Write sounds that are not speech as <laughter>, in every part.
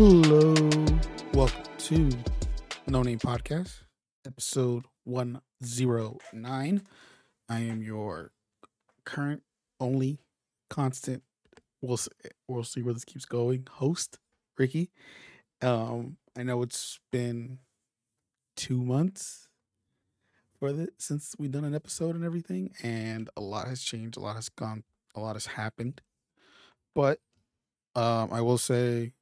Hello. Welcome to No Name Podcast, episode 109. I am your current, only, constant, we'll see, we'll see where this keeps going, host, Ricky. Um, I know it's been two months for the since we've done an episode and everything, and a lot has changed, a lot has gone, a lot has happened. But um, I will say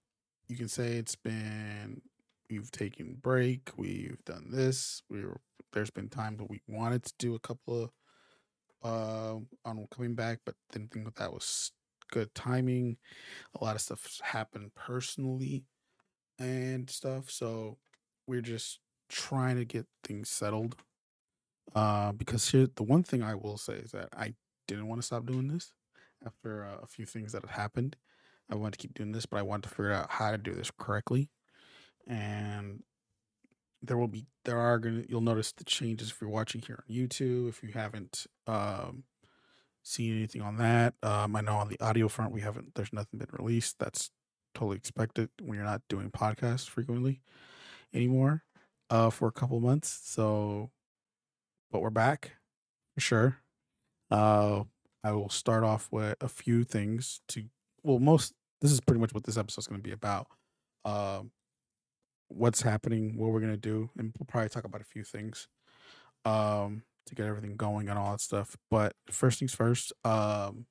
you can say it's been we've taken break, we've done this, we were there's been times that we wanted to do a couple of uh on coming back, but didn't think that was good timing. A lot of stuff happened personally and stuff, so we're just trying to get things settled. Uh, because here the one thing I will say is that I didn't want to stop doing this after uh, a few things that had happened. I wanted to keep doing this, but I wanted to figure out how to do this correctly. And there will be there are gonna you'll notice the changes if you're watching here on YouTube. If you haven't um seen anything on that, um I know on the audio front we haven't there's nothing been released. That's totally expected when you're not doing podcasts frequently anymore uh for a couple months. So but we're back for sure. Uh I will start off with a few things to well most this is pretty much what this episode's going to be about. Um what's happening, what we're going to do and we'll probably talk about a few things um to get everything going and all that stuff. But first things first, um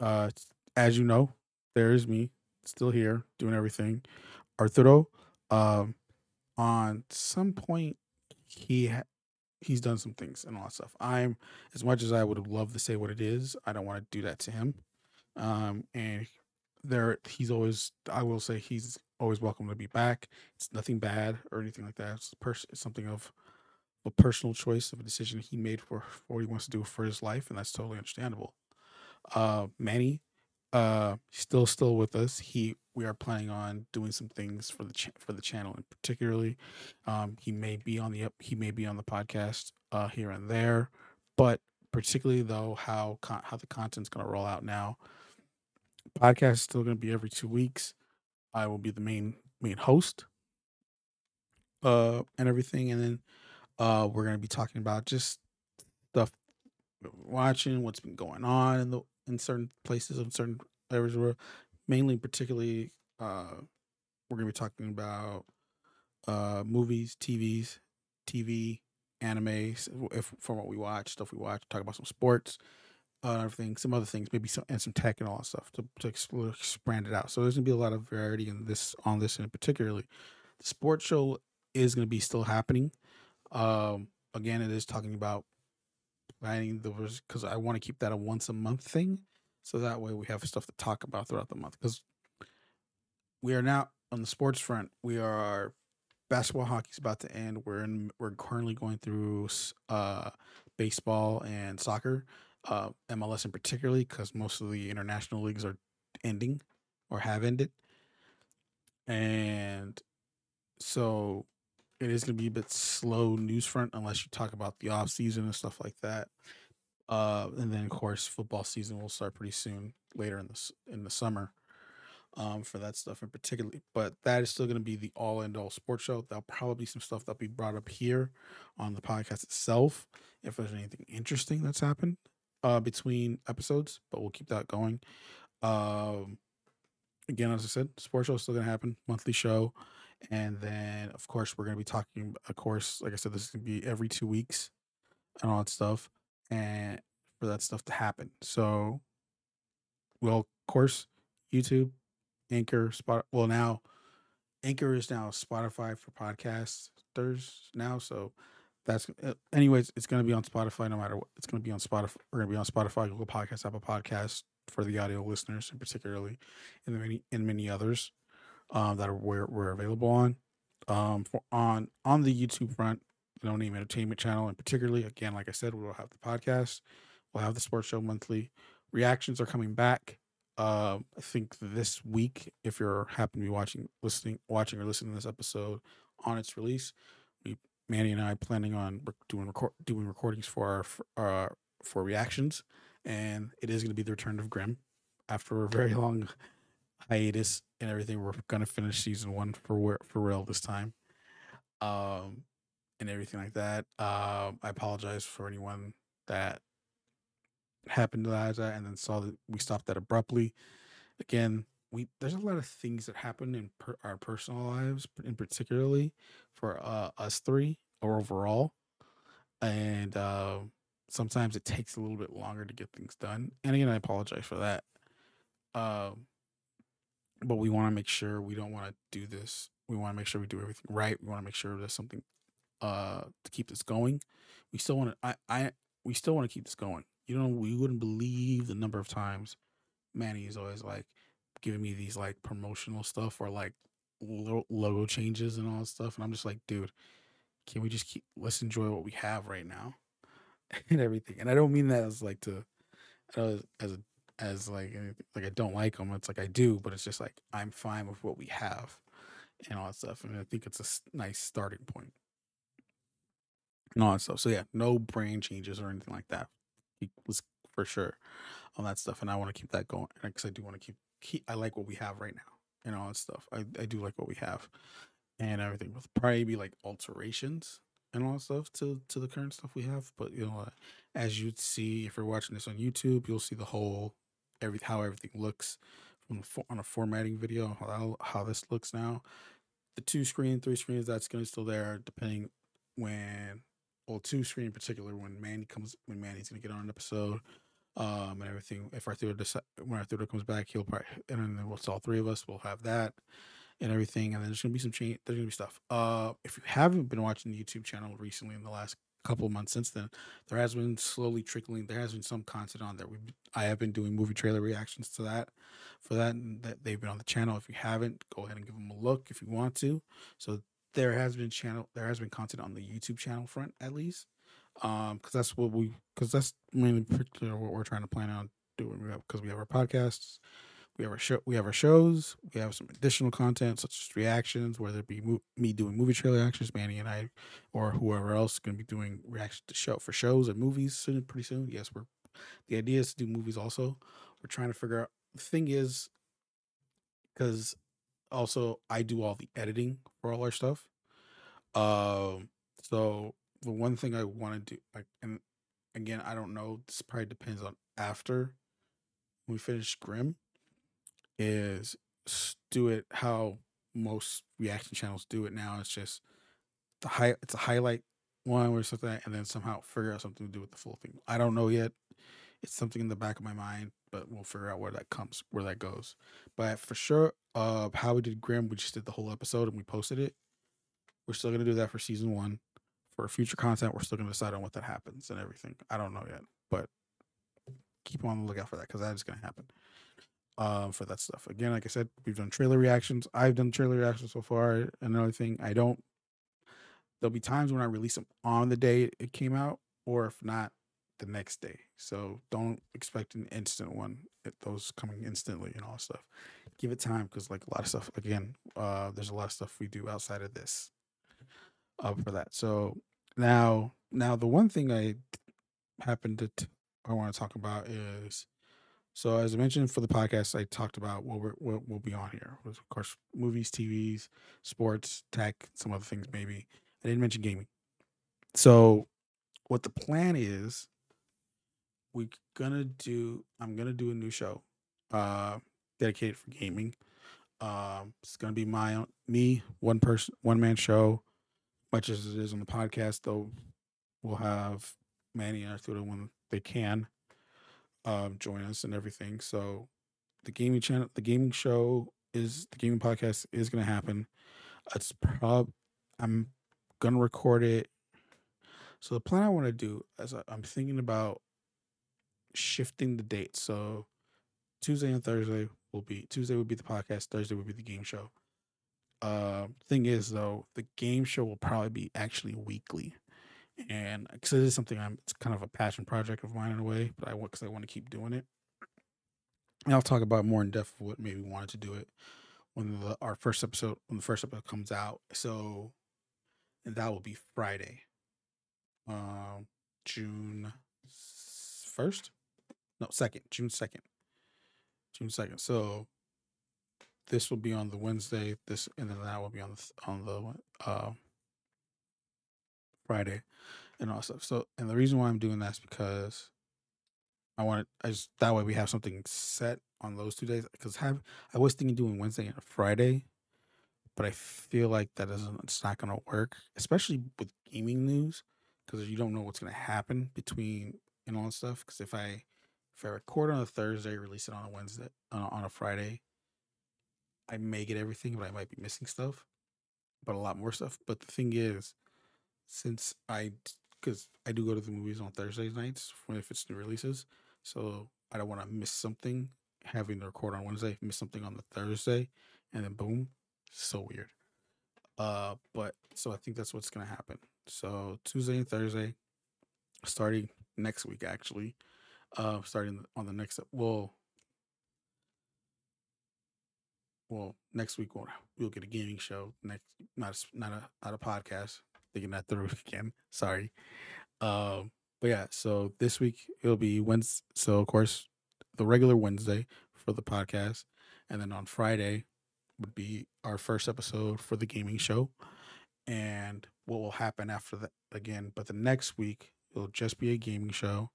uh as you know, there is me still here doing everything. Arturo um on some point he ha- he's done some things and all that stuff. I'm as much as I would love to say what it is, I don't want to do that to him. Um, and there, he's always. I will say he's always welcome to be back. It's nothing bad or anything like that. It's pers- it's something of a personal choice of a decision he made for, for what he wants to do for his life, and that's totally understandable. Uh, Manny, uh, still still with us. He we are planning on doing some things for the cha- for the channel, and particularly, um, he may be on the up. He may be on the podcast uh here and there, but particularly though how con- how the content's going to roll out now. Podcast is still going to be every two weeks. I will be the main main host, uh, and everything, and then uh, we're going to be talking about just stuff watching, what's been going on in the in certain places in certain areas where mainly particularly uh we're gonna be talking about uh movies, TVs, TV, anime, if from what we watch, stuff we watch, talk about some sports, uh everything, some other things, maybe some and some tech and all that stuff to, to explore, expand it out. So there's gonna be a lot of variety in this on this and particularly the sports show is gonna be still happening. Um again it is talking about planning the because I want to keep that a once a month thing, so that way we have stuff to talk about throughout the month. Because we are now on the sports front, we are basketball, hockey's about to end. We're in, we're currently going through uh baseball and soccer, uh MLS in particularly, because most of the international leagues are ending or have ended, and so it is going to be a bit slow news front unless you talk about the off season and stuff like that. Uh, and then of course football season will start pretty soon later in the in the summer. Um, for that stuff in particular, but that is still going to be the all end all sports show. There'll probably be some stuff that'll be brought up here on the podcast itself if there's anything interesting that's happened uh between episodes, but we'll keep that going. Um, again, as I said, sports show is still going to happen, monthly show. And then, of course, we're going to be talking, of course, like I said, this is going to be every two weeks and all that stuff. And for that stuff to happen. So, well, of course, YouTube, Anchor, Spot. Well, now Anchor is now Spotify for podcasters now. So that's, uh, anyways, it's going to be on Spotify no matter what. It's going to be on Spotify. We're going to be on Spotify, Google Podcasts, Apple Podcasts for the audio listeners, and particularly in many, in many others um, that are where we're available on. Um, for on on the YouTube front, the No Name Entertainment channel, and particularly again, like I said, we will have the podcast, we'll have the sports show monthly. Reactions are coming back. Uh, I think this week, if you're happen to be watching, listening, watching or listening to this episode on its release, Manny and I planning on doing record doing recordings for our uh for reactions, and it is going to be the return of Grimm after a very <laughs> long hiatus and everything. We're gonna finish season one for for real this time, um, and everything like that. Um, I apologize for anyone that happened to that and then saw that we stopped that abruptly. Again, we there's a lot of things that happen in per, our personal lives, in particularly for uh, us three or overall, and uh, sometimes it takes a little bit longer to get things done. And again, I apologize for that. Um, but we want to make sure we don't want to do this. We want to make sure we do everything right. We want to make sure there's something uh to keep this going. We still want to I I we still want to keep this going. You know, we wouldn't believe the number of times Manny is always like giving me these like promotional stuff or like logo changes and all that stuff and I'm just like, dude, can we just keep let's enjoy what we have right now <laughs> and everything. And I don't mean that as like to as as as like like I don't like them. It's like I do, but it's just like I'm fine with what we have and all that stuff. And I think it's a nice starting point and all that stuff. So yeah, no brand changes or anything like that. He was for sure on that stuff, and I want to keep that going because I do want to keep keep. I like what we have right now and all that stuff. I I do like what we have and everything. Will probably be like alterations and all that stuff to to the current stuff we have. But you know, as you'd see if you're watching this on YouTube, you'll see the whole every how everything looks from the, on a formatting video how how this looks now. The two screen, three screens, that's gonna still there depending when well two screen in particular when Manny comes when Manny's gonna get on an episode. Um and everything. If Arthur decide, when Arthur comes back, he'll probably and then we'll all three of us we'll have that and everything. And then there's gonna be some change. There's gonna be stuff. Uh, if you haven't been watching the YouTube channel recently in the last couple months since then, there has been slowly trickling. There has been some content on there. We I have been doing movie trailer reactions to that. For that, that they've been on the channel. If you haven't, go ahead and give them a look if you want to. So there has been channel. There has been content on the YouTube channel front at least. Um, because that's what we because that's mainly particular what we're trying to plan on doing. Because we have our podcasts we have our show. We have our shows. We have some additional content such as reactions, whether it be mo- me doing movie trailer reactions, Manny and I, or whoever else is going to be doing reactions to show for shows and movies soon. Pretty soon, yes. We're the idea is to do movies also. We're trying to figure out. The thing is, because also I do all the editing for all our stuff. Um, so the one thing I want to do, like, and again, I don't know. This probably depends on after we finish Grimm, is do it how most reaction channels do it now. It's just the high it's a highlight one or something and then somehow figure out something to do with the full thing. I don't know yet. It's something in the back of my mind, but we'll figure out where that comes where that goes. But for sure, uh how we did Grimm, we just did the whole episode and we posted it. We're still gonna do that for season one. For future content, we're still gonna decide on what that happens and everything. I don't know yet, but keep on the lookout for that because that is gonna happen uh, for that stuff. Again, like I said, we've done trailer reactions. I've done trailer reactions so far. Another thing, I don't. There'll be times when I release them on the day it came out, or if not, the next day. So don't expect an instant one. those coming instantly and all stuff. Give it time because like a lot of stuff. Again, uh, there's a lot of stuff we do outside of this. Uh, for that. So now, now the one thing I happen to t- I want to talk about is so as I mentioned for the podcast, I talked about what we're what will be on here. Of course, movies, TVs, sports, tech, some other things maybe. I didn't mention gaming. So what the plan is, we're gonna do. I'm gonna do a new show, uh, dedicated for gaming. Um, it's gonna be my me one person one man show, much as it is on the podcast. Though we'll have Manny and Arturo when they can um, join us and everything. So the gaming channel, the gaming show is the gaming podcast is going to happen. It's prob I'm gonna record it. So the plan I want to do is I'm thinking about shifting the date. So Tuesday and Thursday will be Tuesday will be the podcast. Thursday will be the game show. Uh, thing is though, the game show will probably be actually weekly and because it is something I'm, it's kind of a passion project of mine in a way, but I want because I want to keep doing it. And I'll talk about more in depth what made me wanted to do it when the, our first episode when the first episode comes out. So, and that will be Friday, um, June first, no second, June second, June second. So this will be on the Wednesday. This and then that will be on the on the uh, Friday, and all stuff. So, and the reason why I'm doing that is because I want I just that way we have something set on those two days. Because have I was thinking doing Wednesday and Friday, but I feel like that isn't it's not gonna work, especially with gaming news, because you don't know what's gonna happen between and all that stuff. Because if I if I record on a Thursday, release it on a Wednesday on a, on a Friday, I may get everything, but I might be missing stuff, but a lot more stuff. But the thing is, since I because I do go to the movies on Thursday nights when if it's new releases, so I don't want to miss something. Having to record on Wednesday, miss something on the Thursday, and then boom, so weird. Uh, but so I think that's what's gonna happen. So Tuesday and Thursday, starting next week, actually, uh, starting on the next well, well next week we'll, we'll get a gaming show next, not a, not a not a podcast. Thinking that through <laughs> again. Sorry. Um, but yeah, so this week it'll be Wednesday. So of course, the regular Wednesday for the podcast, and then on Friday would be our first episode for the gaming show. And what will happen after that again? But the next week it'll just be a gaming show,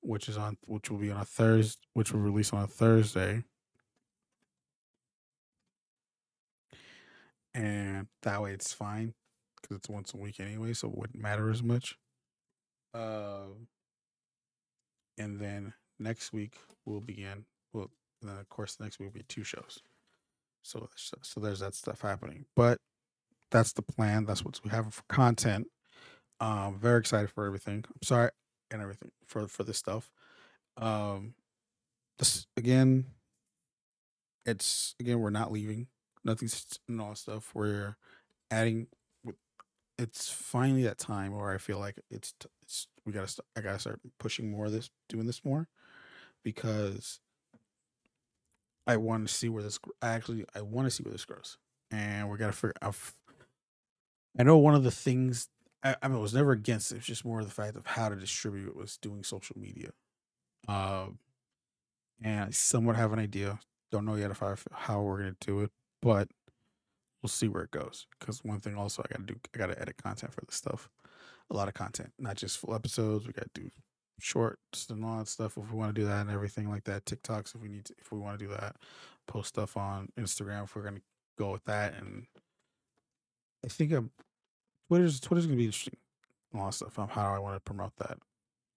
which is on which will be on a Thursday, which will release on a Thursday. And that way it's fine because it's once a week anyway, so it wouldn't matter as much. Uh, and then next week we'll begin. Well, then of course next week will be two shows. So so there's that stuff happening, but that's the plan. That's what we have for content. Um, very excited for everything. I'm sorry and everything for for this stuff. Um, this again. It's again we're not leaving. Nothing's and all stuff. We're adding it's finally that time where I feel like it's it's we gotta st- I gotta start pushing more of this, doing this more, because I want to see where this. I actually I want to see where this grows, and we gotta figure out. I know one of the things I, I mean, I was never against it. It's just more the fact of how to distribute it was doing social media. Um, and I somewhat have an idea. Don't know yet if I how we're gonna do it, but we'll see where it goes. Because one thing also I gotta do, I gotta edit content for this stuff. A lot of content, not just full episodes. We gotta do shorts and all that stuff if we want to do that and everything like that. TikToks if we need to, if we want to do that. Post stuff on Instagram if we're gonna go with that. And I think I'm, Twitter's Twitter's gonna be interesting. A lot of stuff on how I want to promote that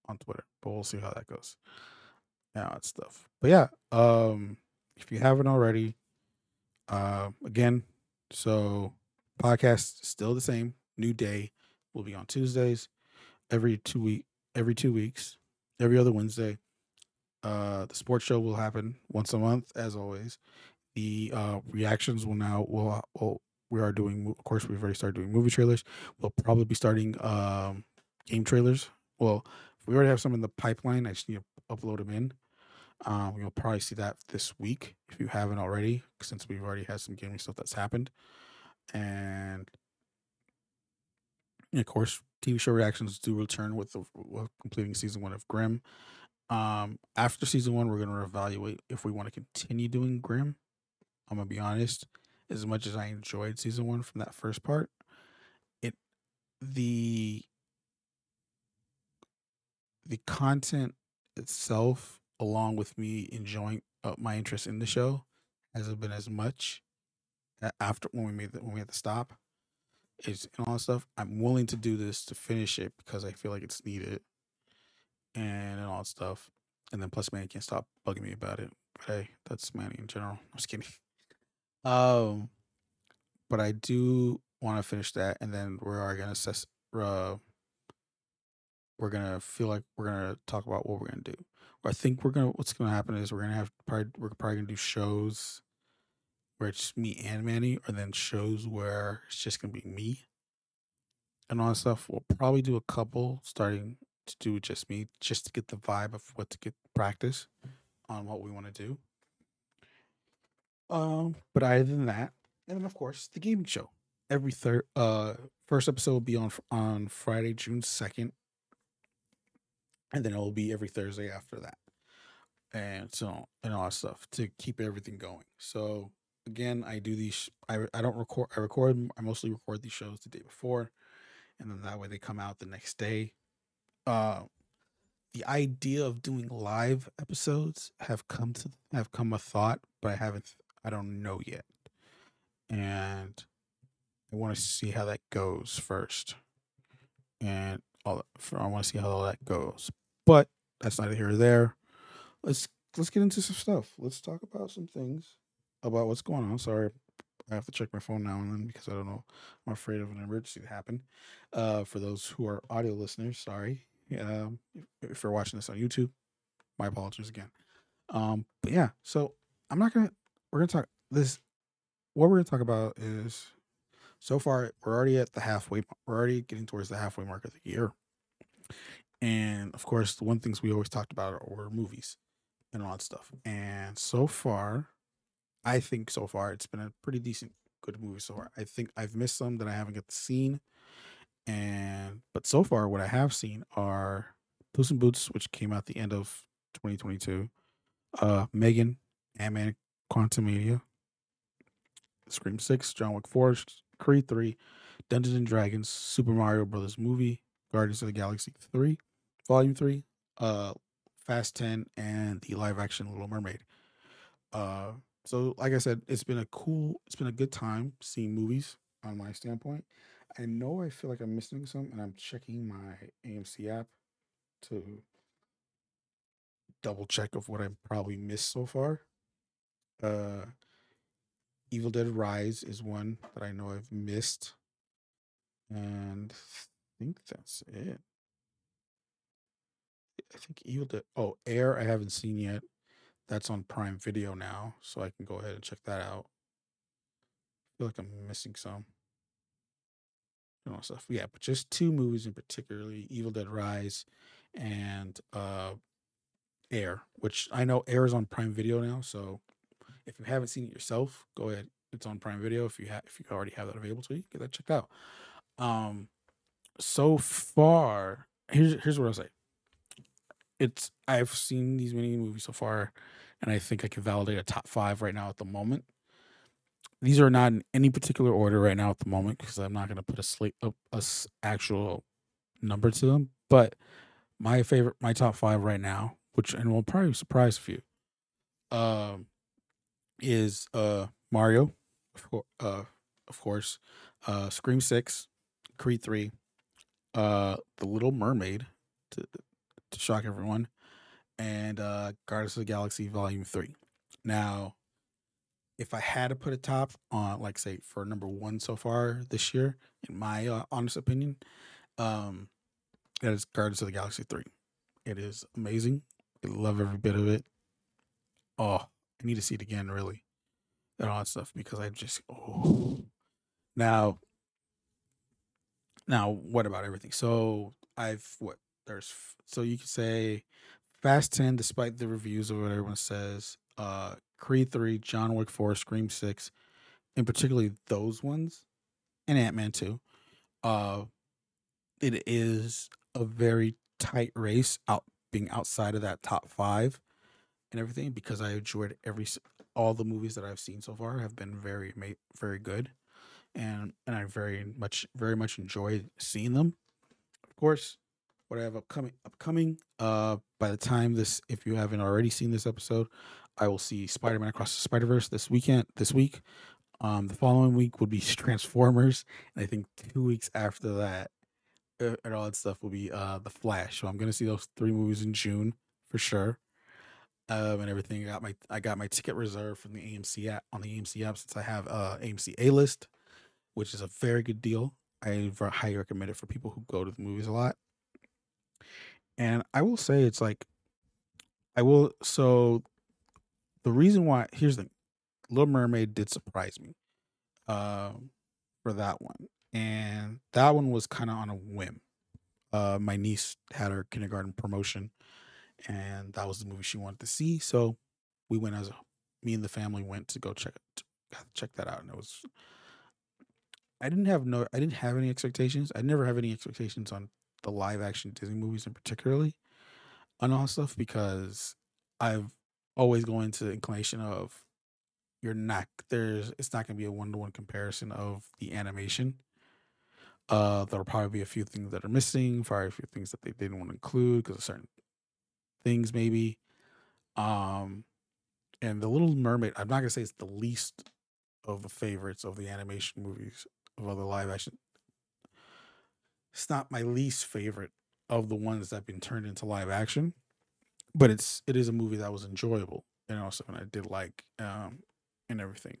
on Twitter, but we'll see how that goes. Yeah, that stuff. But yeah, um, if you haven't already, uh, again, so podcast still the same. New day will be on Tuesdays, every two week, every two weeks, every other Wednesday. Uh, the sports show will happen once a month, as always. The uh, reactions will now will will we are doing. Of course, we've already started doing movie trailers. We'll probably be starting um, game trailers. Well, we already have some in the pipeline. I just need to upload them in. Um, you'll probably see that this week if you haven't already, since we've already had some gaming stuff that's happened. And, of course, TV show reactions do return with, the, with completing season one of Grimm. Um, after season one, we're going to evaluate if we want to continue doing Grimm. I'm gonna be honest. As much as I enjoyed season one from that first part, it the the content itself along with me enjoying uh, my interest in the show hasn't been as much after when we made the, when we had to stop it's and all that stuff i'm willing to do this to finish it because i feel like it's needed and, and all that stuff. And then plus manny can't stop bugging me about it but hey that's manny in general. <laughs> I'm just kidding. Um but i do want to finish that and then we are gonna assess uh we're gonna feel like we're gonna talk about what we're gonna do I think we're gonna what's gonna happen is we're gonna have probably we're probably gonna do shows where it's me and Manny, or then shows where it's just gonna be me and all that stuff. We'll probably do a couple starting to do just me, just to get the vibe of what to get practice on what we want to do. Um, but other than that, and then of course the gaming show. Every third uh first episode will be on on Friday, June second and then it will be every Thursday after that, and so and all that stuff to keep everything going. So again, I do these. I I don't record. I record. I mostly record these shows the day before, and then that way they come out the next day. Uh, the idea of doing live episodes have come to have come a thought, but I haven't. I don't know yet, and I want to see how that goes first, and all. I want to see how all that goes, but that's neither here or there. Let's let's get into some stuff. Let's talk about some things about what's going on. Sorry, I have to check my phone now and then because I don't know. I'm afraid of an emergency to happen. Uh, for those who are audio listeners, sorry. Um, if, if you're watching this on YouTube, my apologies again. Um, but yeah, so I'm not gonna. We're gonna talk this. What we're gonna talk about is so far we're already at the halfway. We're already getting towards the halfway mark of the year, and of course, the one things we always talked about were movies and all that stuff. And so far, I think so far it's been a pretty decent, good movie so far. I think I've missed some that I haven't to seen, and but so far what I have seen are Puss in Boots, which came out the end of 2022, uh, Megan, Ant Man, Quantumania, Scream Six, John Wick Four, Creed Three, Dungeons and Dragons, Super Mario Brothers movie, Guardians of the Galaxy Three, Volume Three, uh, Fast Ten, and the live action Little Mermaid. Uh, so like I said, it's been a cool, it's been a good time seeing movies on my standpoint. I know I feel like I'm missing some, and I'm checking my AMC app to double check of what I probably missed so far. Uh, Evil Dead Rise is one that I know I've missed, and I think that's it. I think Evil Dead. Oh, Air I haven't seen yet. That's on Prime Video now, so I can go ahead and check that out. I feel like I'm missing some. You know stuff. Yeah, but just two movies in particularly: Evil Dead Rise and uh Air, which I know Air is on Prime Video now. So if you haven't seen it yourself, go ahead. It's on Prime Video. If you have, if you already have that available to you, get that checked out. Um, so far, here's here's what I'll say. It's I've seen these many movies so far, and I think I can validate a top five right now at the moment. These are not in any particular order right now at the moment because I'm not going to put a slate up a actual number to them. But my favorite, my top five right now, which and will probably surprise a few, um, is uh Mario, of uh, of course, uh, Scream Six, Creed Three, uh, The Little Mermaid, to to shock everyone, and uh, Guardians of the Galaxy Volume Three. Now, if I had to put a top on, like, say, for number one so far this year, in my uh, honest opinion, um, that is Guardians of the Galaxy Three. It is amazing. I love every bit of it. Oh, I need to see it again, really, and all that stuff because I just oh. Now, now, what about everything? So I've what there's so you could say Fast Ten, despite the reviews of what everyone says, uh, Creed Three, John Wick Four, Scream Six, and particularly those ones, and Ant Man Two. Uh, it is a very tight race out being outside of that top five and everything because I enjoyed every all the movies that I've seen so far have been very very good, and and I very much very much enjoyed seeing them. Of course, what I have upcoming upcoming. Uh, by the time this, if you haven't already seen this episode, I will see Spider Man Across the Spider Verse this weekend. This week, um, the following week would be <laughs> Transformers, and I think two weeks after that, uh, and all that stuff will be uh the Flash. So I'm gonna see those three movies in June for sure. Um, and everything. I got my I got my ticket reserved from the AMC app on the AMC app since I have uh AMC A list, which is a very good deal. I highly recommend it for people who go to the movies a lot. And I will say it's like I will so the reason why here's the. Little Mermaid did surprise me um for that one. And that one was kind of on a whim. Uh my niece had her kindergarten promotion and that was the movie she wanted to see. So we went as a me and the family went to go check it check that out and it was I didn't have no I didn't have any expectations. I never have any expectations on the live action Disney movies in particularly on all stuff because I've always gone into the inclination of you're not there's it's not to be a one to one comparison of the animation. Uh, there'll probably be a few things that are missing, probably a few things that they didn't want to include because of certain things, maybe. Um, and the Little Mermaid, I'm not gonna say it's the least of the favorites of the animation movies of other live action. It's not my least favorite of the ones that have been turned into live action, but it's it is a movie that was enjoyable and also and I did like um and everything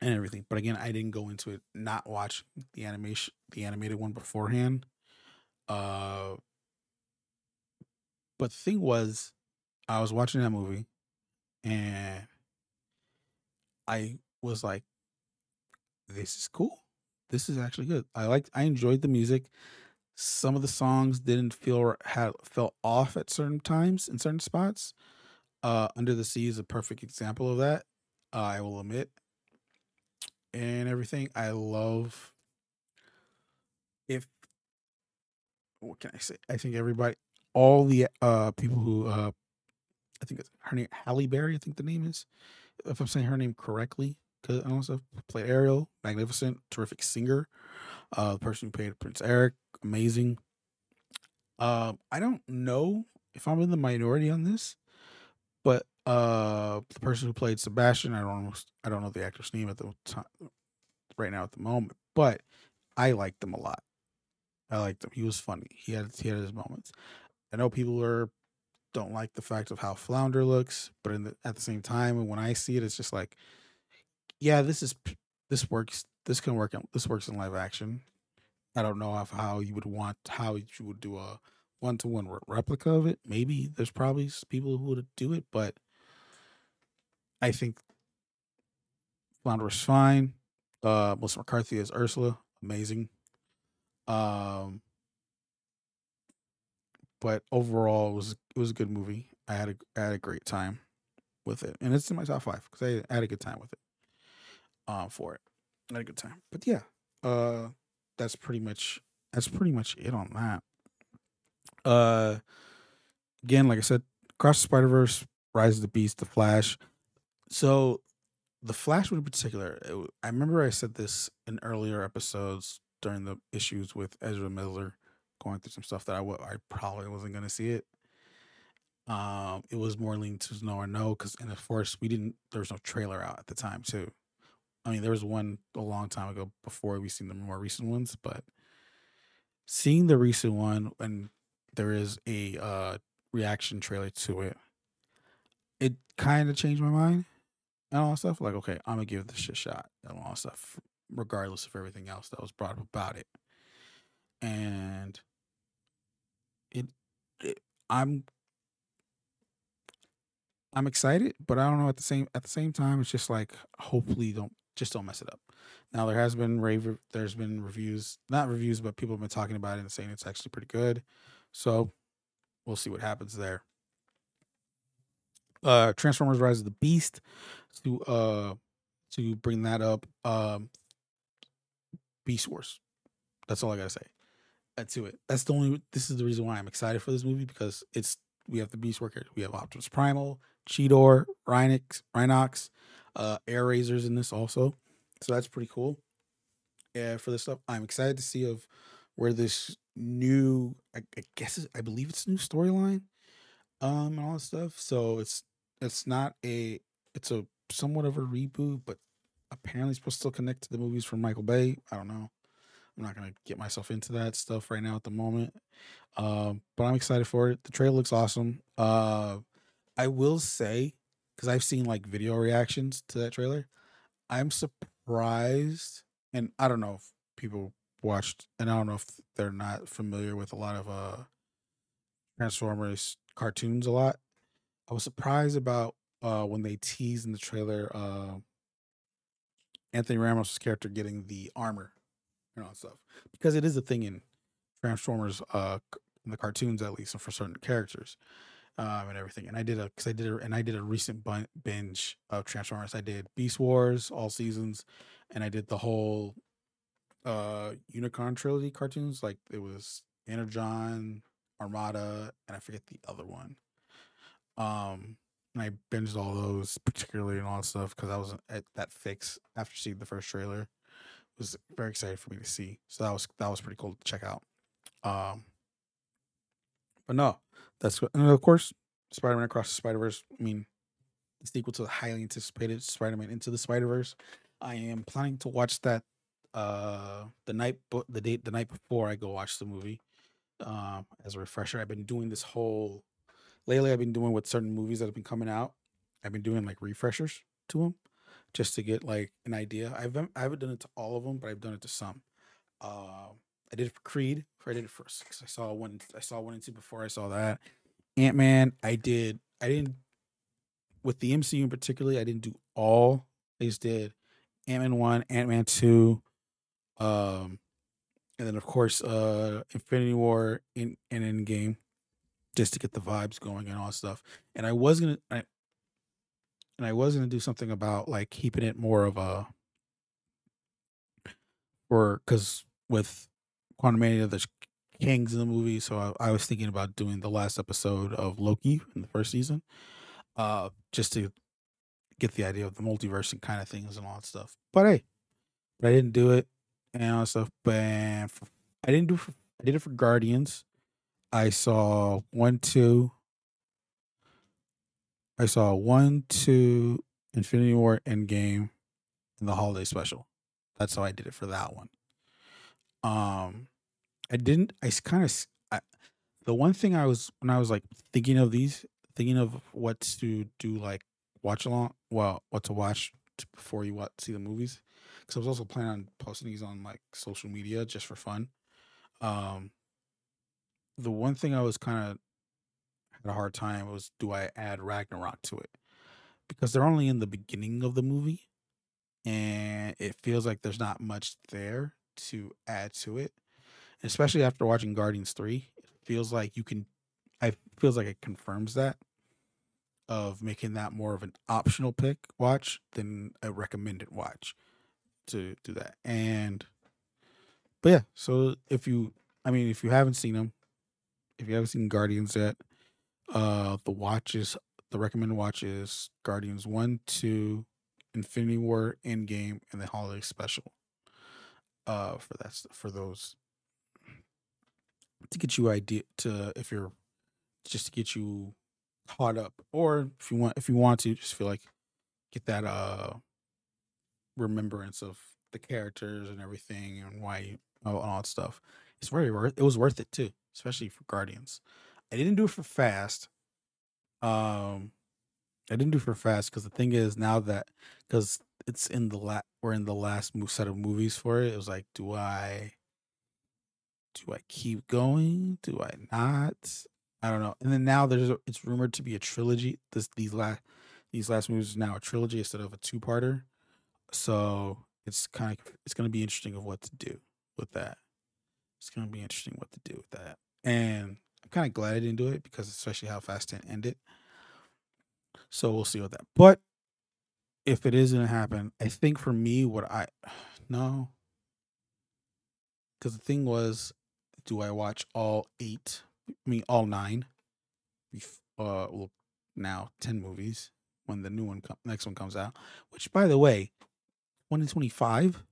and everything. But again, I didn't go into it not watch the animation, the animated one beforehand. Uh, but the thing was, I was watching that movie, and I was like, "This is cool. This is actually good. I liked. I enjoyed the music. Some of the songs didn't feel had felt off at certain times in certain spots. Uh, Under the Sea is a perfect example of that. Uh, I will admit, and everything. I love if what can I say? I think everybody, all the uh people who uh, I think it's her name Halle Berry. I think the name is, if I'm saying her name correctly, I also played Ariel, magnificent, terrific singer. Uh, the person who played Prince Eric, amazing. Um, I don't know if I'm in the minority on this, but uh, the person who played Sebastian, I don't know, I don't know the actor's name at the time, right now at the moment, but I liked him a lot. I liked him. He was funny. He had he had his moments. I know people are don't like the fact of how Flounder looks, but the, at the same time, when I see it, it's just like, yeah, this is this works. This can work. This works in live action. I don't know if how you would want how you would do a one to one replica of it. Maybe there's probably people who would do it, but I think Flounder is fine. Uh, Melissa McCarthy as Ursula, amazing. Um, but overall, it was it was a good movie. I had a I had a great time with it, and it's in my top five because I, had a good time with it. Um, for it, I had a good time. But yeah, uh, that's pretty much that's pretty much it on that. Uh, again, like I said, Cross the Spider Verse, Rise of the Beast, The Flash. So, The Flash, in particular, it, I remember I said this in earlier episodes during the issues with Ezra Miller going through some stuff that I, w- I probably wasn't going to see it. Um, it was more leaning to no or no because, and of course, we didn't. There was no trailer out at the time too. I mean, there was one a long time ago before we seen the more recent ones, but seeing the recent one and there is a uh, reaction trailer to it, it kind of changed my mind and all that stuff. Like, okay, I'm gonna give this a shot and all that stuff, regardless of everything else that was brought up about it. And it, it I'm I'm excited, but I don't know at the same at the same time. It's just like hopefully don't just don't mess it up. Now there has been rave there's been reviews, not reviews, but people have been talking about it and saying it's actually pretty good. So we'll see what happens there. Uh Transformers Rise of the Beast to uh to bring that up. Um Beast Wars. That's all I gotta say. That's to it. That's the only this is the reason why I'm excited for this movie because it's we have the Beast Worker, we have Optimus Primal, Cheetor, Rhinox, Rhinox, uh, Airazor's in this also. So that's pretty cool. Yeah, for this stuff. I'm excited to see of where this new I, I guess I believe it's a new storyline um and all that stuff. So it's it's not a it's a somewhat of a reboot, but apparently supposed to still connect to the movies from Michael Bay. I don't know. I'm not gonna get myself into that stuff right now at the moment. Um, but I'm excited for it. The trailer looks awesome. Uh I will say, because I've seen like video reactions to that trailer, I'm surprised, and I don't know if people watched, and I don't know if they're not familiar with a lot of uh Transformers cartoons a lot. I was surprised about uh when they teased in the trailer uh Anthony Ramos' character getting the armor and all that stuff. Because it is a thing in Transformers uh in the cartoons at least and for certain characters um, and everything. And I did a because I did a and I did a recent binge of Transformers. I did Beast Wars all seasons, and I did the whole uh Unicron trilogy cartoons. Like it was Energon, Armada, and I forget the other one. Um, and I binged all those particularly and all that stuff because I was at that fix after seeing the first trailer. It was very excited for me to see. So that was that was pretty cool to check out. Um, but no, that's and of course Spider Man Across the Spider Verse. I mean, the sequel to the highly anticipated Spider Man Into the Spider Verse. I am planning to watch that uh the night the date the night before I go watch the movie. Um, as a refresher, I've been doing this whole lately. I've been doing with certain movies that have been coming out. I've been doing like refreshers to them just to get like an idea. I've been, I haven't done it to all of them, but I've done it to some. Uh, I did it for Creed. I did it first because I saw one. I saw one and two before I saw that. Ant Man. I did. I didn't with the MCU in particular. I didn't do all. I just did Ant Man one, Ant Man two, um, and then of course uh Infinity War in and Endgame, just to get the vibes going and all stuff. And I was gonna. I, and I was gonna do something about like keeping it more of a or because with Quantumania, there's kings in the movie, so I, I, was thinking about doing the last episode of Loki in the first season, uh, just to get the idea of the multiverse and kind of things and all that stuff. But hey, but I didn't do it and all that stuff. But I didn't do. For, I did it for Guardians. I saw one, two. I saw one, two, Infinity War, Endgame, and the holiday special. That's how I did it for that one. Um, I didn't. I kind of. The one thing I was when I was like thinking of these, thinking of what to do, like watch along. Well, what to watch before you watch see the movies, because I was also planning on posting these on like social media just for fun. Um, the one thing I was kind of had a hard time was do I add Ragnarok to it because they're only in the beginning of the movie, and it feels like there's not much there to add to it. And especially after watching Guardians 3, it feels like you can I feels like it confirms that of making that more of an optional pick watch than a recommended watch to do that. And but yeah, so if you I mean if you haven't seen them, if you haven't seen Guardians yet, uh the watches the recommended watch is Guardians 1, 2, Infinity War Endgame, and the holiday special uh for that for those to get you idea to if you're just to get you caught up or if you want if you want to just feel like get that uh remembrance of the characters and everything and why you, all, all that stuff. It's very worth it was worth it too especially for guardians. I didn't do it for fast um i didn't do for fast because the thing is now that because it's in the la we're in the last set of movies for it. It was like, do I do I keep going? Do I not? I don't know. And then now there's a, it's rumored to be a trilogy. This these last these last movies is now a trilogy instead of a two parter. So it's kind of it's going to be interesting of what to do with that. It's going to be interesting what to do with that. And I'm kind of glad I didn't do it because especially how fast it ended. So we'll see what that. But if it is gonna happen, I think for me, what I <sighs> no, because the thing was, do I watch all eight? I mean, all nine. Uh, well, now ten movies when the new one com- next one comes out. Which, by the way, twenty twenty five.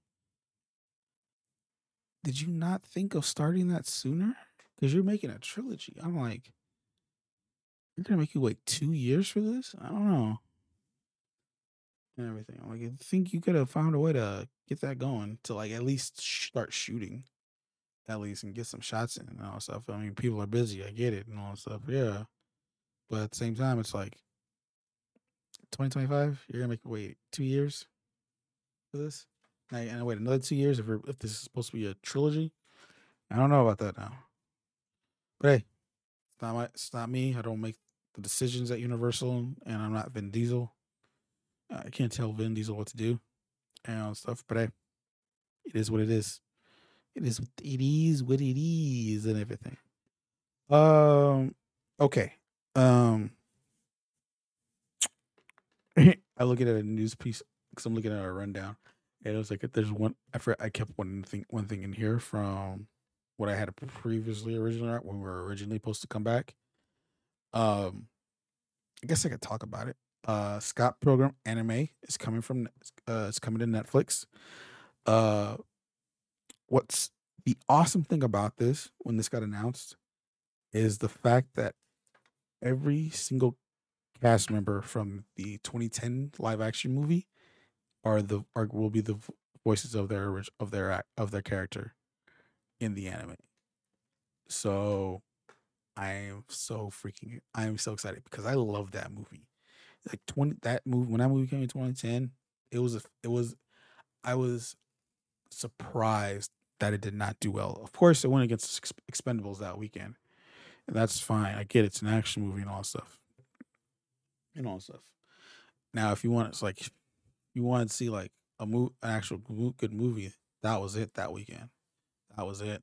Did you not think of starting that sooner? Because you're making a trilogy. I'm like, you're gonna make you wait two years for this? I don't know and everything. I'm like, I think you could have found a way to get that going to like at least start shooting, at least and get some shots in and all that stuff. I mean, people are busy. I get it and all that stuff. Yeah, but at the same time, it's like 2025. You're gonna make wait two years for this. And wait another two years if if this is supposed to be a trilogy. I don't know about that now. But hey, it's not my, it's not me. I don't make the decisions at Universal, and I'm not Vin Diesel. I can't tell Vin Diesel what to do and stuff, but hey, it is what it is. It is it is what it is and everything. Um okay. Um <clears throat> I look at a news piece because I'm looking at a rundown. And it was like there's one I forgot, I kept one thing one thing in here from what I had previously originally when we were originally supposed to come back. Um I guess I could talk about it. Uh, Scott Pilgrim anime is coming from uh, it's coming to Netflix. Uh, what's the awesome thing about this when this got announced is the fact that every single cast member from the 2010 live action movie are the are will be the voices of their of their of their character in the anime. So I am so freaking I am so excited because I love that movie. Like 20 that movie when that movie came in 2010, it was a, it was I was surprised that it did not do well. Of course, it went against Expendables that weekend. And that's fine. I get it. it's an action movie and all stuff. And all stuff. Now, if you want it's like you want to see like a move an actual good movie, that was it that weekend. That was it.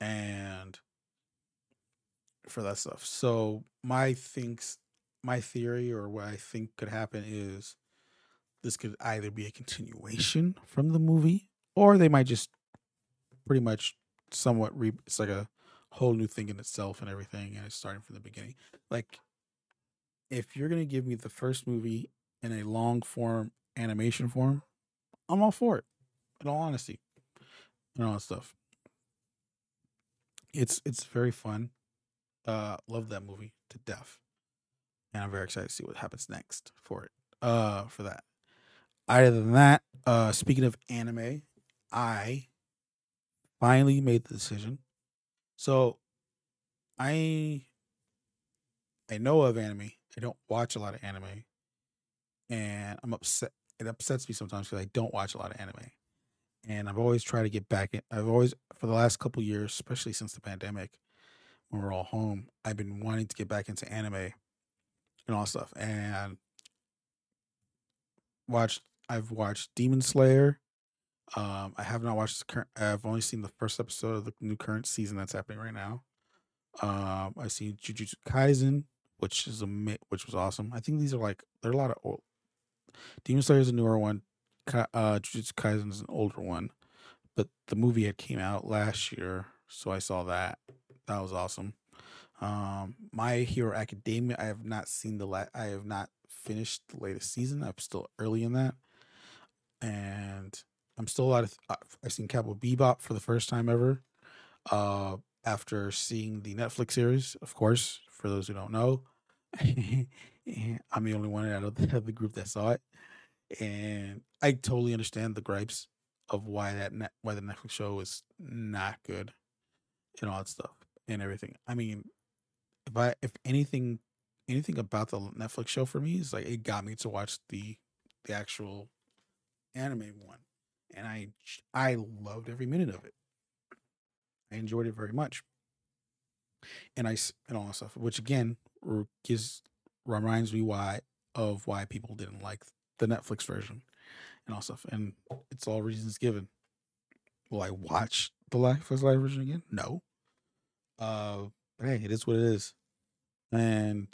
And for that stuff. So my thinks my theory or what I think could happen is this could either be a continuation from the movie or they might just pretty much somewhat re it's like a whole new thing in itself and everything and it's starting from the beginning. Like if you're going to give me the first movie in a long form animation form, I'm all for it. In all honesty. And all that stuff. It's it's very fun. Uh, love that movie to death, and I'm very excited to see what happens next for it. Uh, for that. Other than that, uh, speaking of anime, I finally made the decision. So, I I know of anime. I don't watch a lot of anime, and I'm upset. It upsets me sometimes because I don't watch a lot of anime, and I've always tried to get back in. I've always, for the last couple years, especially since the pandemic, when we're all home, I've been wanting to get back into anime and all stuff. And watched I've watched Demon Slayer. Um, I have not watched the current. I've only seen the first episode of the new current season that's happening right now. Um, I've seen Jujutsu Kaisen, which is a which was awesome. I think these are like there are a lot of old. Demon Slayer is a newer one. Uh, Jujutsu Kaisen is an older one, but the movie had came out last year, so I saw that. That was awesome. Um, My Hero Academia. I have not seen the la- I have not finished the latest season. I'm still early in that, and I'm still a lot of. Uh, I've seen Cowboy Bebop for the first time ever. Uh, after seeing the Netflix series, of course, for those who don't know, <laughs> I'm the only one out of the, of the group that saw it, and I totally understand the gripes of why that net, why the Netflix show is not good and all that stuff and everything. I mean, if I if anything anything about the Netflix show for me is like it got me to watch the the actual anime one, and I I loved every minute of it. I enjoyed it very much, and I and all that stuff, which again gives reminds me why of why people didn't like the Netflix version and all stuff, and it's all reasons given. Will I watch the live live version again? No, uh, hey, it is what it is, and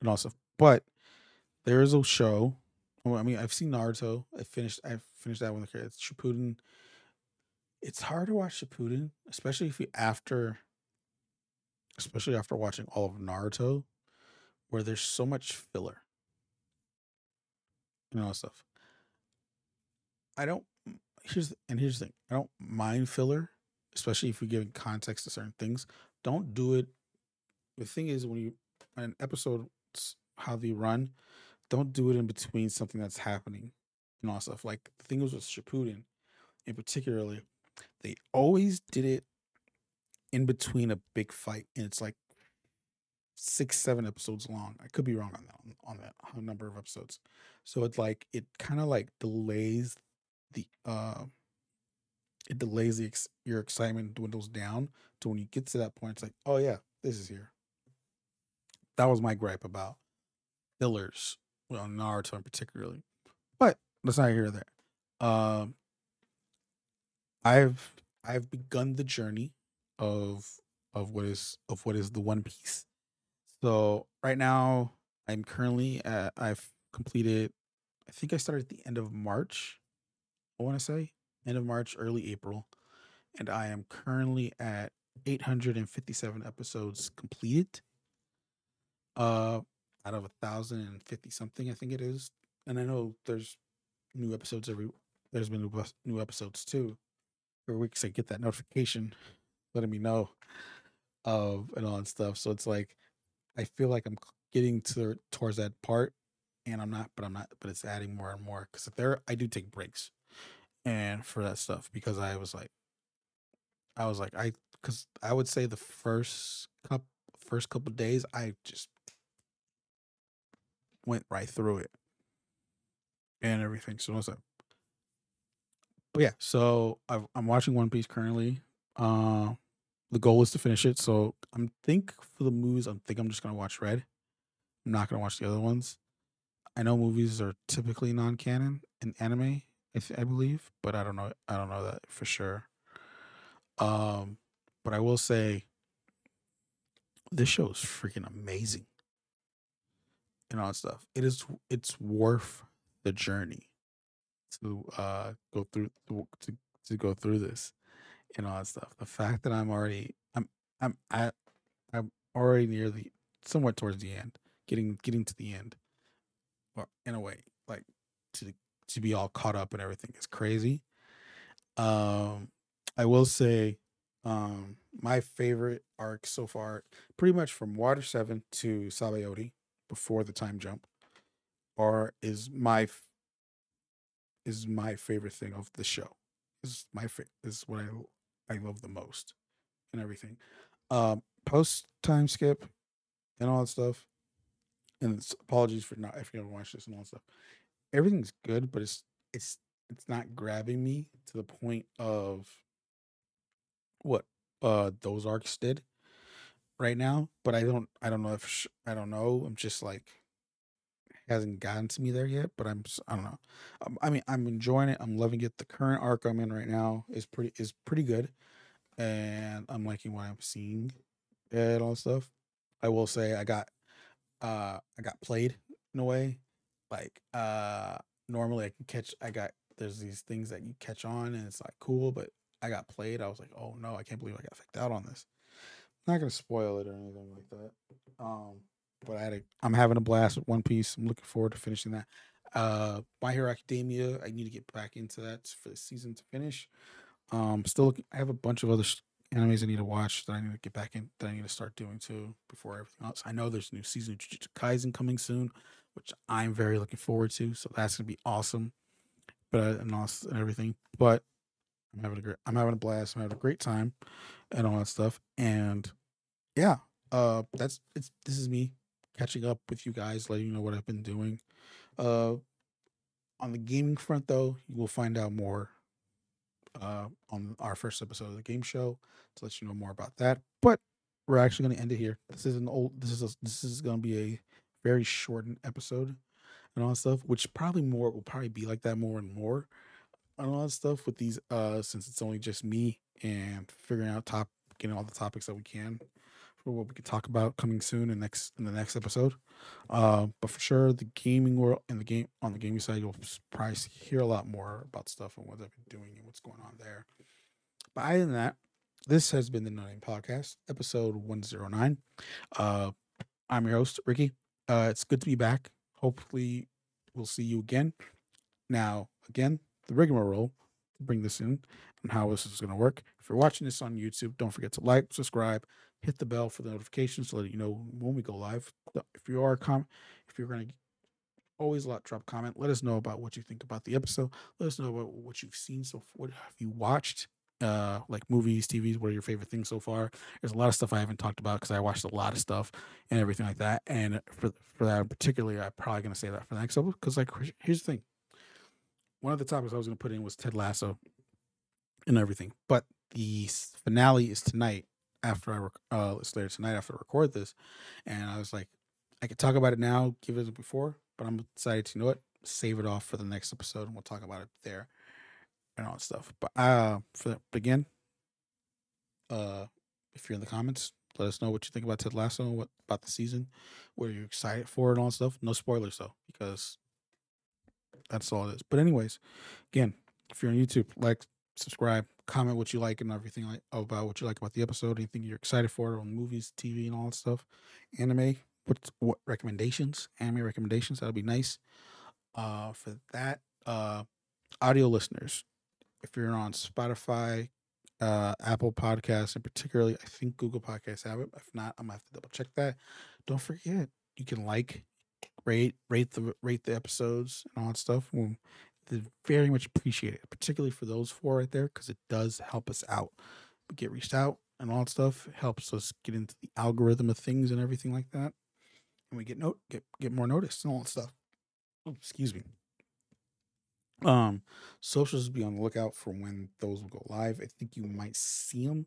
and all stuff. but there is a show. I mean, I've seen Naruto. I finished. I finished that one. It's Shippuden. It's hard to watch Shippuden, especially if you after, especially after watching all of Naruto, where there's so much filler. You know stuff. I don't. Here's and here's the thing. I don't mind filler especially if you're giving context to certain things. Don't do it. The thing is, when you an episode how they run, don't do it in between something that's happening and all stuff. Like the thing was with Shippuden, in particularly, they always did it in between a big fight, and it's like six, seven episodes long. I could be wrong on that on that number of episodes. So it's like it kind of like delays the uh it delays the ex- your excitement dwindles down to when you get to that point it's like oh yeah this is here that was my gripe about fillers well naruto in particularly but let's not hear that um i've i've begun the journey of of what is of what is the one piece so right now i'm currently at i've completed i think i started at the end of march i want to say end of March, early April, and I am currently at 857 episodes completed. Uh, out of a thousand and fifty something, I think it is. And I know there's new episodes every. There's been new, episodes too. Every week, I get that notification letting me know of and all that stuff. So it's like I feel like I'm getting to towards that part, and I'm not, but I'm not, but it's adding more and more because there I do take breaks, and for that stuff because I was like, I was like I because I would say the first couple first couple days I just went right through it and everything. So what's up? But yeah, so i am watching One Piece currently. Uh, the goal is to finish it. So I'm think for the movies, I think I'm just gonna watch Red. I'm not gonna watch the other ones. I know movies are typically non-canon in anime, I, th- I believe, but I don't know. I don't know that for sure. Um, but I will say, this show is freaking amazing, and all that stuff. It is. It's worth the journey to uh go through to to go through this and all that stuff. The fact that I'm already I'm I'm at I'm already near the somewhat towards the end, getting getting to the end, or in a way, like to to be all caught up and everything is crazy. Um, I will say, um, my favorite arc so far, pretty much from Water Seven to Sabaody before the time jump, or is my is my favorite thing of the show. Is my fa- is what I I love the most and everything. Um, post time skip and all that stuff. And apologies for not if you ever watch this and all that stuff. Everything's good, but it's it's it's not grabbing me to the point of what uh those arcs did right now. But I don't I don't know if sh- I don't know. I'm just like hasn't gotten to me there yet, but I'm I don't know. Um, I mean, I'm enjoying it. I'm loving it. The current arc I'm in right now is pretty is pretty good, and I'm liking what I'm seeing and all stuff. I will say I got uh I got played in a way. Like uh normally I can catch I got there's these things that you catch on and it's like cool, but I got played. I was like, oh no, I can't believe I got faked out on this. I'm not gonna spoil it or anything like that. Um but I had a, I'm having a blast with One Piece. I'm looking forward to finishing that. Uh, My Hero Academia. I need to get back into that for the season to finish. Um, still, looking, I have a bunch of other animes I need to watch that I need to get back in. That I need to start doing too before everything else. I know there's a new season of Jujutsu Kaisen coming soon, which I'm very looking forward to. So that's gonna be awesome. But uh, and, also, and everything. But I'm having a great. I'm having a blast. I'm having a great time, and all that stuff. And yeah, uh, that's it's. This is me catching up with you guys, letting you know what I've been doing. Uh, on the gaming front, though, you will find out more uh, on our first episode of the game show to let you know more about that. But we're actually going to end it here. This is an old. This is a, this is going to be a very shortened episode and all that stuff, which probably more will probably be like that more and more and all that stuff with these. Uh, since it's only just me and figuring out top, getting all the topics that we can for what we could talk about coming soon in next in the next episode. Uh, but for sure, the gaming world and the game on the gaming side, you'll probably hear a lot more about stuff and what I've been doing and what's going on there. But other than that, this has been the No Podcast, episode one zero nine. Uh, I'm your host Ricky. Uh, it's good to be back. Hopefully, we'll see you again. Now, again, the rigmarole bring this in and how this is going to work. If you're watching this on YouTube, don't forget to like, subscribe, hit the bell for the notifications to let you know when we go live. If you are com, if you're going to always let drop comment, let us know about what you think about the episode. Let us know about what you've seen so. What have you watched? Uh, like movies, TVs. What are your favorite things so far? There's a lot of stuff I haven't talked about because I watched a lot of stuff and everything like that. And for for that particularly, I'm probably gonna say that for the next episode because like here's the thing. One of the topics I was gonna put in was Ted Lasso and everything, but the finale is tonight after I rec- uh it's later tonight after I record this, and I was like, I could talk about it now, give it before, but I'm excited to you know what, save it off for the next episode, and we'll talk about it there and all that stuff. But uh, for but again, uh, if you're in the comments, let us know what you think about Ted Lasso, what about the season, what are you excited for, and all that stuff. No spoilers though, because that's all it is. But anyways, again, if you're on YouTube, like, subscribe, comment what you like and everything like about what you like about the episode, anything you're excited for on movies, TV, and all that stuff, anime, what what recommendations, anime recommendations. That'll be nice. Uh, for that, uh, audio listeners, if you're on Spotify, uh, Apple Podcasts, and particularly, I think Google Podcasts have it. If not, I'm gonna have to double check that. Don't forget, you can like, rate, rate the rate the episodes and all that stuff. We'll, very much appreciate it, particularly for those four right there, because it does help us out. We get reached out and all that stuff. Helps us get into the algorithm of things and everything like that, and we get note get get more notice and all that stuff. Oh, excuse me. Um, socials be on the lookout for when those will go live. I think you might see them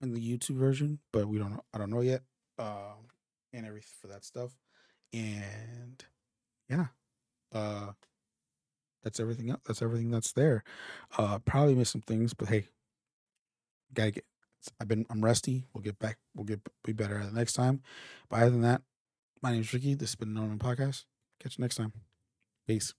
in the YouTube version, but we don't know. I don't know yet. Um, and everything for that stuff. And yeah, uh, that's everything. Else. That's everything that's there. Uh, probably missed some things, but hey, gotta get. I've been. I'm rusty. We'll get back. We'll get be better next time. But other than that, my name is Ricky. This has been No Name Podcast. Catch you next time. Peace.